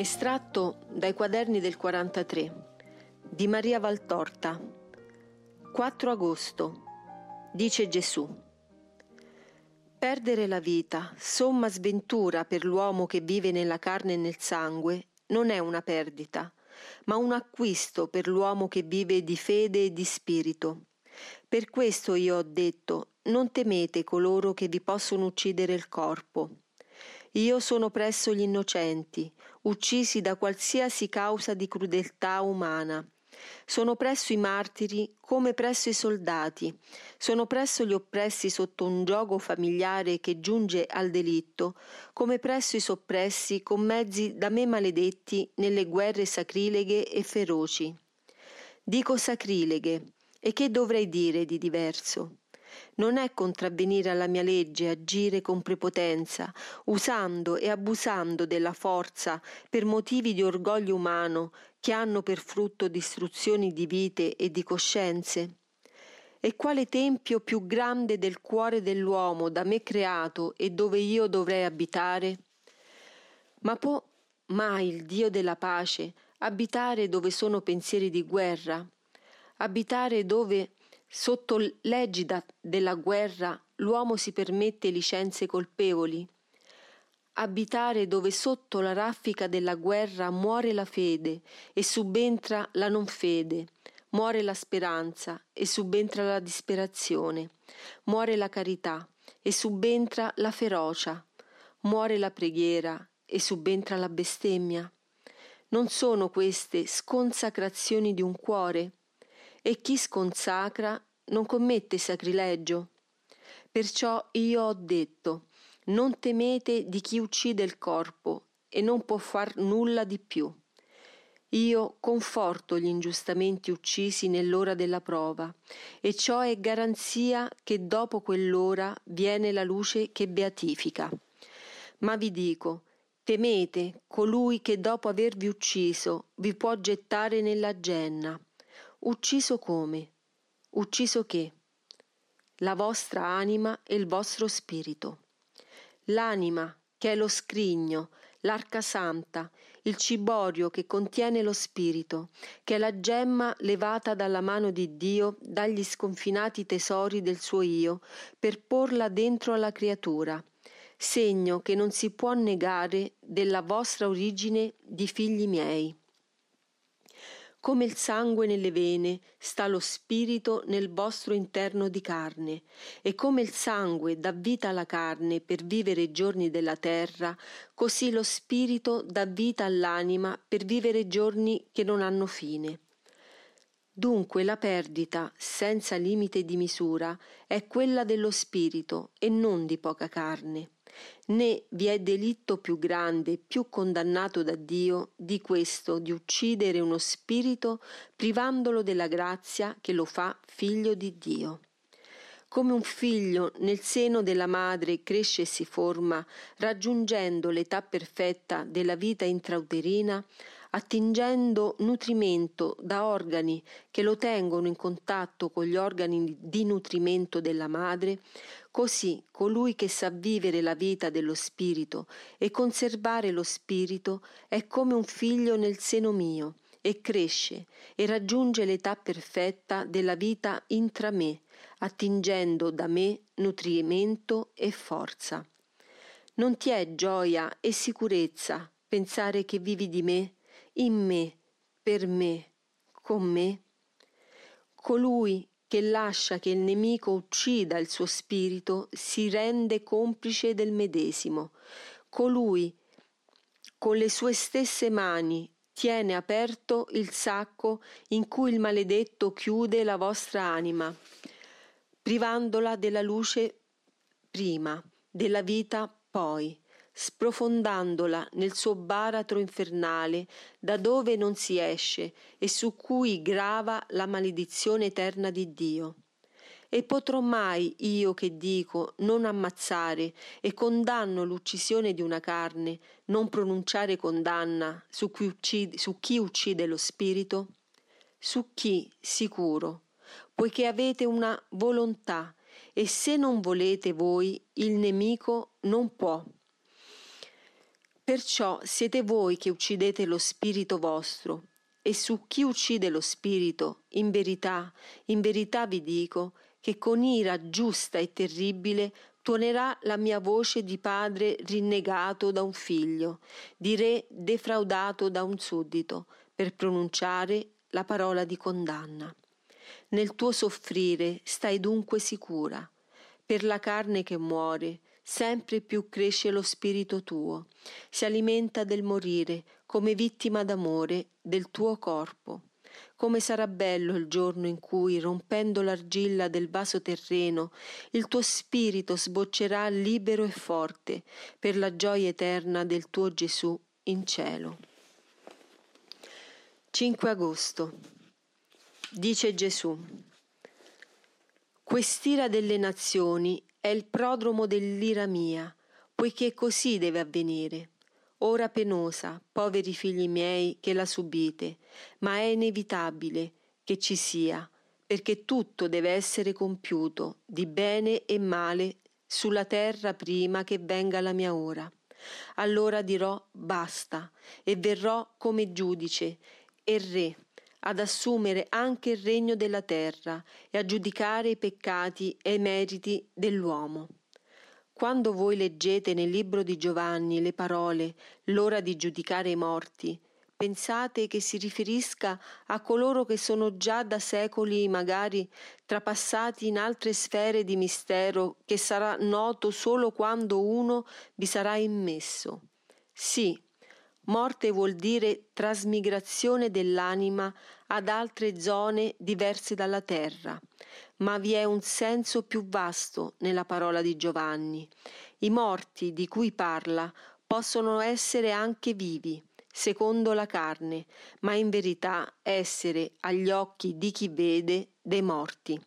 Estratto dai quaderni del 43 di Maria Valtorta 4 agosto dice Gesù Perdere la vita, somma sventura per l'uomo che vive nella carne e nel sangue, non è una perdita, ma un acquisto per l'uomo che vive di fede e di spirito. Per questo io ho detto, non temete coloro che vi possono uccidere il corpo. Io sono presso gli innocenti, uccisi da qualsiasi causa di crudeltà umana. Sono presso i martiri come presso i soldati, sono presso gli oppressi sotto un gioco familiare che giunge al delitto, come presso i soppressi con mezzi da me maledetti nelle guerre sacrileghe e feroci. Dico sacrileghe, e che dovrei dire di diverso? Non è contravvenire alla mia legge agire con prepotenza, usando e abusando della forza per motivi di orgoglio umano che hanno per frutto distruzioni di vite e di coscienze? E quale tempio più grande del cuore dell'uomo da me creato e dove io dovrei abitare? Ma può mai il Dio della pace abitare dove sono pensieri di guerra? abitare dove, sotto l'egida della guerra, l'uomo si permette licenze colpevoli, abitare dove sotto la raffica della guerra muore la fede e subentra la non fede, muore la speranza e subentra la disperazione, muore la carità e subentra la ferocia, muore la preghiera e subentra la bestemmia. Non sono queste sconsacrazioni di un cuore? E chi sconsacra non commette sacrilegio. Perciò io ho detto, non temete di chi uccide il corpo e non può far nulla di più. Io conforto gli ingiustamente uccisi nell'ora della prova, e ciò è garanzia che dopo quell'ora viene la luce che beatifica. Ma vi dico, temete colui che dopo avervi ucciso vi può gettare nella genna. Ucciso come? Ucciso che? La vostra anima e il vostro spirito. L'anima, che è lo scrigno, l'arca santa, il ciborio che contiene lo spirito, che è la gemma levata dalla mano di Dio dagli sconfinati tesori del suo io, per porla dentro alla creatura, segno che non si può negare della vostra origine di figli miei. Come il sangue nelle vene sta lo spirito nel vostro interno di carne, e come il sangue dà vita alla carne per vivere i giorni della terra, così lo spirito dà vita all'anima per vivere giorni che non hanno fine. Dunque la perdita, senza limite di misura, è quella dello spirito e non di poca carne né vi è delitto più grande più condannato da Dio di questo di uccidere uno spirito privandolo della grazia che lo fa figlio di Dio. Come un figlio nel seno della madre cresce e si forma, raggiungendo l'età perfetta della vita intrauterina, attingendo nutrimento da organi che lo tengono in contatto con gli organi di nutrimento della madre, così colui che sa vivere la vita dello spirito e conservare lo spirito è come un figlio nel seno mio e cresce e raggiunge l'età perfetta della vita intra me, attingendo da me nutrimento e forza. Non ti è gioia e sicurezza pensare che vivi di me in me, per me, con me? Colui che lascia che il nemico uccida il suo spirito si rende complice del medesimo. Colui con le sue stesse mani tiene aperto il sacco in cui il maledetto chiude la vostra anima, privandola della luce prima, della vita poi sprofondandola nel suo baratro infernale, da dove non si esce e su cui grava la maledizione eterna di Dio. E potrò mai io che dico non ammazzare e condanno l'uccisione di una carne, non pronunciare condanna su uccide, su chi uccide lo spirito? Su chi, sicuro, poiché avete una volontà e se non volete voi, il nemico non può Perciò siete voi che uccidete lo spirito vostro, e su chi uccide lo spirito, in verità, in verità vi dico, che con ira giusta e terribile tuonerà la mia voce di padre rinnegato da un figlio, di re defraudato da un suddito, per pronunciare la parola di condanna. Nel tuo soffrire stai dunque sicura. Per la carne che muore, sempre più cresce lo spirito tuo, si alimenta del morire come vittima d'amore del tuo corpo. Come sarà bello il giorno in cui, rompendo l'argilla del vaso terreno, il tuo spirito sboccerà libero e forte per la gioia eterna del tuo Gesù in cielo. 5 agosto. Dice Gesù. Quest'ira delle nazioni è il prodromo dell'ira mia, poiché così deve avvenire. Ora penosa, poveri figli miei, che la subite, ma è inevitabile che ci sia, perché tutto deve essere compiuto, di bene e male, sulla terra prima che venga la mia ora. Allora dirò basta, e verrò come giudice e re ad assumere anche il regno della terra e a giudicare i peccati e i meriti dell'uomo. Quando voi leggete nel libro di Giovanni le parole l'ora di giudicare i morti, pensate che si riferisca a coloro che sono già da secoli magari trapassati in altre sfere di mistero che sarà noto solo quando uno vi sarà immesso. Sì, Morte vuol dire trasmigrazione dell'anima ad altre zone diverse dalla terra, ma vi è un senso più vasto nella parola di Giovanni. I morti di cui parla possono essere anche vivi, secondo la carne, ma in verità essere agli occhi di chi vede dei morti.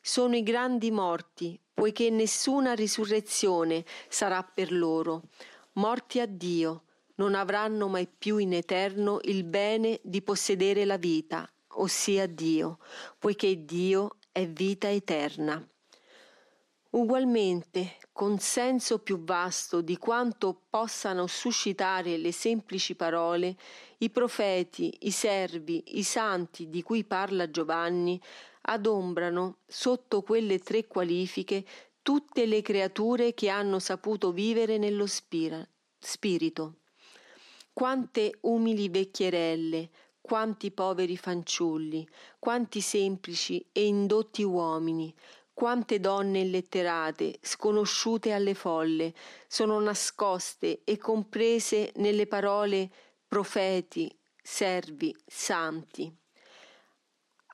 Sono i grandi morti, poiché nessuna risurrezione sarà per loro, morti a Dio, non avranno mai più in eterno il bene di possedere la vita, ossia Dio, poiché Dio è vita eterna. Ugualmente, con senso più vasto di quanto possano suscitare le semplici parole, i profeti, i servi, i santi di cui parla Giovanni adombrano sotto quelle tre qualifiche tutte le creature che hanno saputo vivere nello spira, spirito. Quante umili vecchierelle, quanti poveri fanciulli, quanti semplici e indotti uomini, quante donne illetterate, sconosciute alle folle, sono nascoste e comprese nelle parole profeti, servi, santi.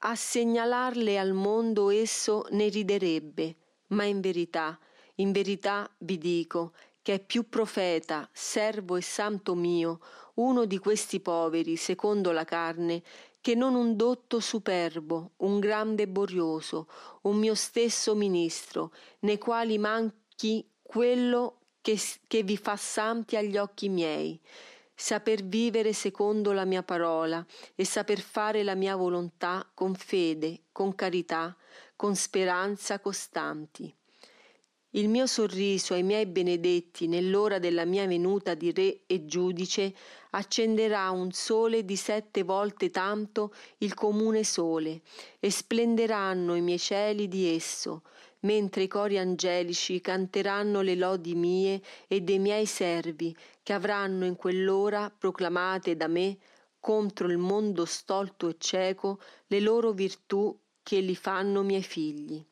A segnalarle al mondo esso ne riderebbe, ma in verità, in verità vi dico che è più profeta, servo e santo mio, uno di questi poveri, secondo la carne, che non un dotto superbo, un grande borioso, un mio stesso ministro, nei quali manchi quello che, che vi fa santi agli occhi miei, saper vivere secondo la mia parola e saper fare la mia volontà con fede, con carità, con speranza costanti. Il mio sorriso ai miei benedetti nell'ora della mia venuta di re e giudice accenderà un sole di sette volte tanto il comune sole, e splenderanno i miei cieli di esso, mentre i cori angelici canteranno le lodi mie e dei miei servi, che avranno in quell'ora proclamate da me contro il mondo stolto e cieco le loro virtù che li fanno miei figli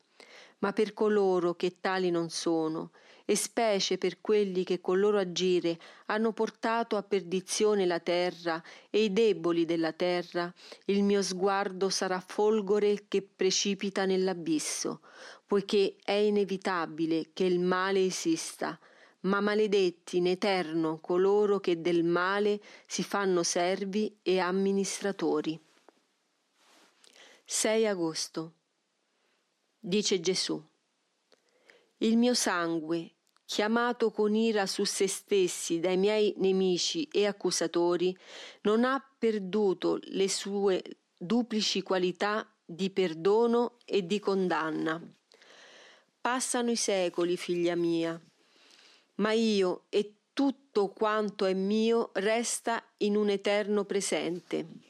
ma per coloro che tali non sono, e specie per quelli che col loro agire hanno portato a perdizione la terra e i deboli della terra, il mio sguardo sarà folgore che precipita nell'abisso, poiché è inevitabile che il male esista, ma maledetti in eterno coloro che del male si fanno servi e amministratori. 6 agosto dice Gesù. Il mio sangue, chiamato con ira su se stessi dai miei nemici e accusatori, non ha perduto le sue duplici qualità di perdono e di condanna. Passano i secoli, figlia mia, ma io e tutto quanto è mio resta in un eterno presente.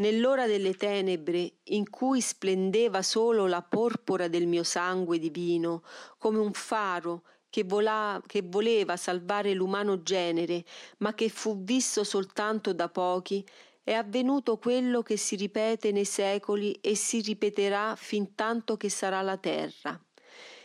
Nell'ora delle tenebre, in cui splendeva solo la porpora del mio sangue divino, come un faro che, vola, che voleva salvare l'umano genere, ma che fu visto soltanto da pochi, è avvenuto quello che si ripete nei secoli e si ripeterà fin tanto che sarà la terra.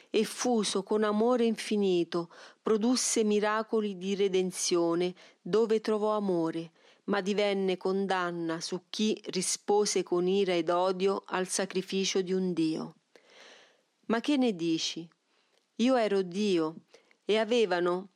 E fuso con amore infinito, produsse miracoli di redenzione dove trovò amore, ma divenne condanna su chi rispose con ira ed odio al sacrificio di un Dio. Ma che ne dici? Io ero Dio e avevano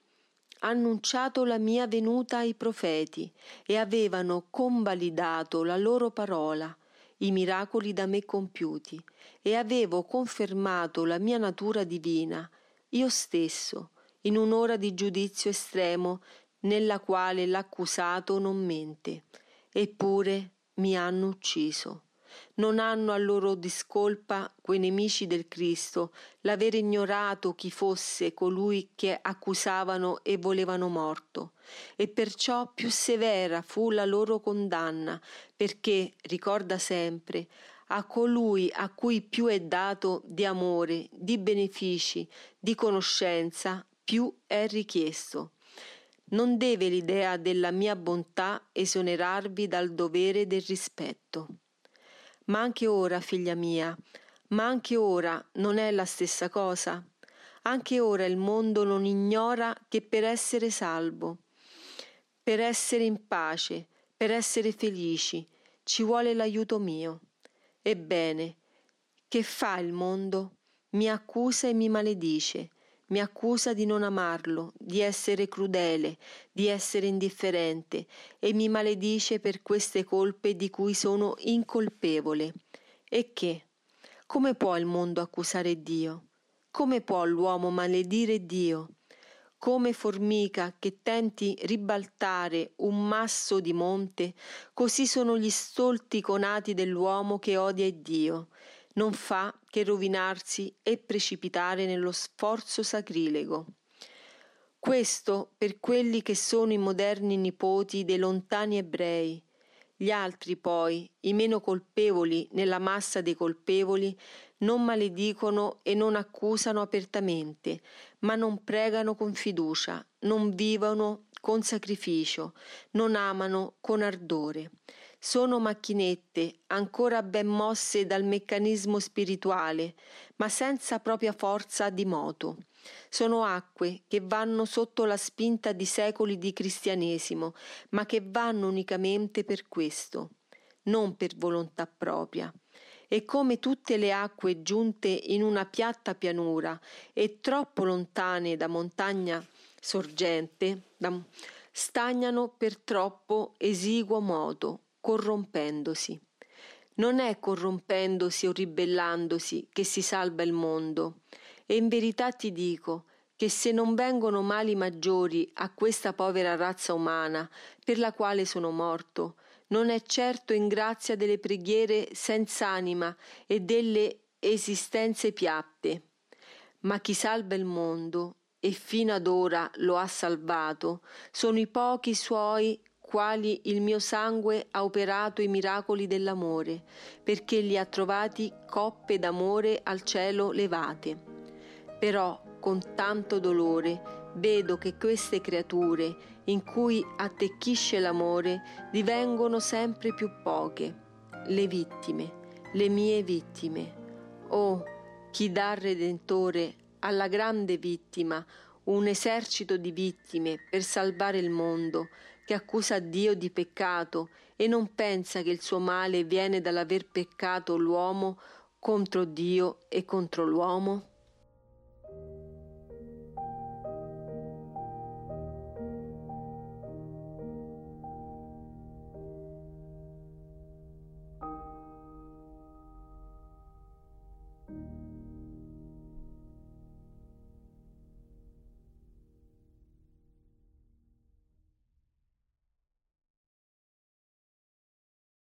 annunciato la mia venuta ai profeti e avevano convalidato la loro parola, i miracoli da me compiuti, e avevo confermato la mia natura divina, io stesso, in un'ora di giudizio estremo nella quale l'accusato non mente, eppure mi hanno ucciso. Non hanno a loro discolpa quei nemici del Cristo l'aver ignorato chi fosse colui che accusavano e volevano morto, e perciò più severa fu la loro condanna, perché, ricorda sempre, a colui a cui più è dato di amore, di benefici, di conoscenza, più è richiesto. Non deve l'idea della mia bontà esonerarvi dal dovere del rispetto. Ma anche ora, figlia mia, ma anche ora non è la stessa cosa? Anche ora il mondo non ignora che per essere salvo, per essere in pace, per essere felici, ci vuole l'aiuto mio. Ebbene, che fa il mondo? Mi accusa e mi maledice, mi accusa di non amarlo, di essere crudele, di essere indifferente e mi maledice per queste colpe di cui sono incolpevole. E che? Come può il mondo accusare Dio? Come può l'uomo maledire Dio? Come formica che tenti ribaltare un masso di monte, così sono gli stolti conati dell'uomo che odia Dio non fa che rovinarsi e precipitare nello sforzo sacrilego. Questo per quelli che sono i moderni nipoti dei lontani ebrei. Gli altri poi, i meno colpevoli nella massa dei colpevoli, non maledicono e non accusano apertamente, ma non pregano con fiducia, non vivono con sacrificio, non amano con ardore. Sono macchinette ancora ben mosse dal meccanismo spirituale, ma senza propria forza di moto. Sono acque che vanno sotto la spinta di secoli di cristianesimo, ma che vanno unicamente per questo, non per volontà propria. E come tutte le acque giunte in una piatta pianura e troppo lontane da montagna sorgente, da, stagnano per troppo esiguo modo, corrompendosi. Non è corrompendosi o ribellandosi che si salva il mondo. E in verità ti dico che se non vengono mali maggiori a questa povera razza umana per la quale sono morto, non è certo in grazia delle preghiere senza anima e delle esistenze piatte. Ma chi salva il mondo, e fino ad ora lo ha salvato, sono i pochi suoi quali il mio sangue ha operato i miracoli dell'amore, perché li ha trovati coppe d'amore al cielo levate. Però con tanto dolore vedo che queste creature in cui attecchisce l'amore divengono sempre più poche, le vittime, le mie vittime. Oh, chi dà Redentore alla grande vittima un esercito di vittime per salvare il mondo, che accusa Dio di peccato e non pensa che il suo male viene dall'aver peccato l'uomo contro Dio e contro l'uomo?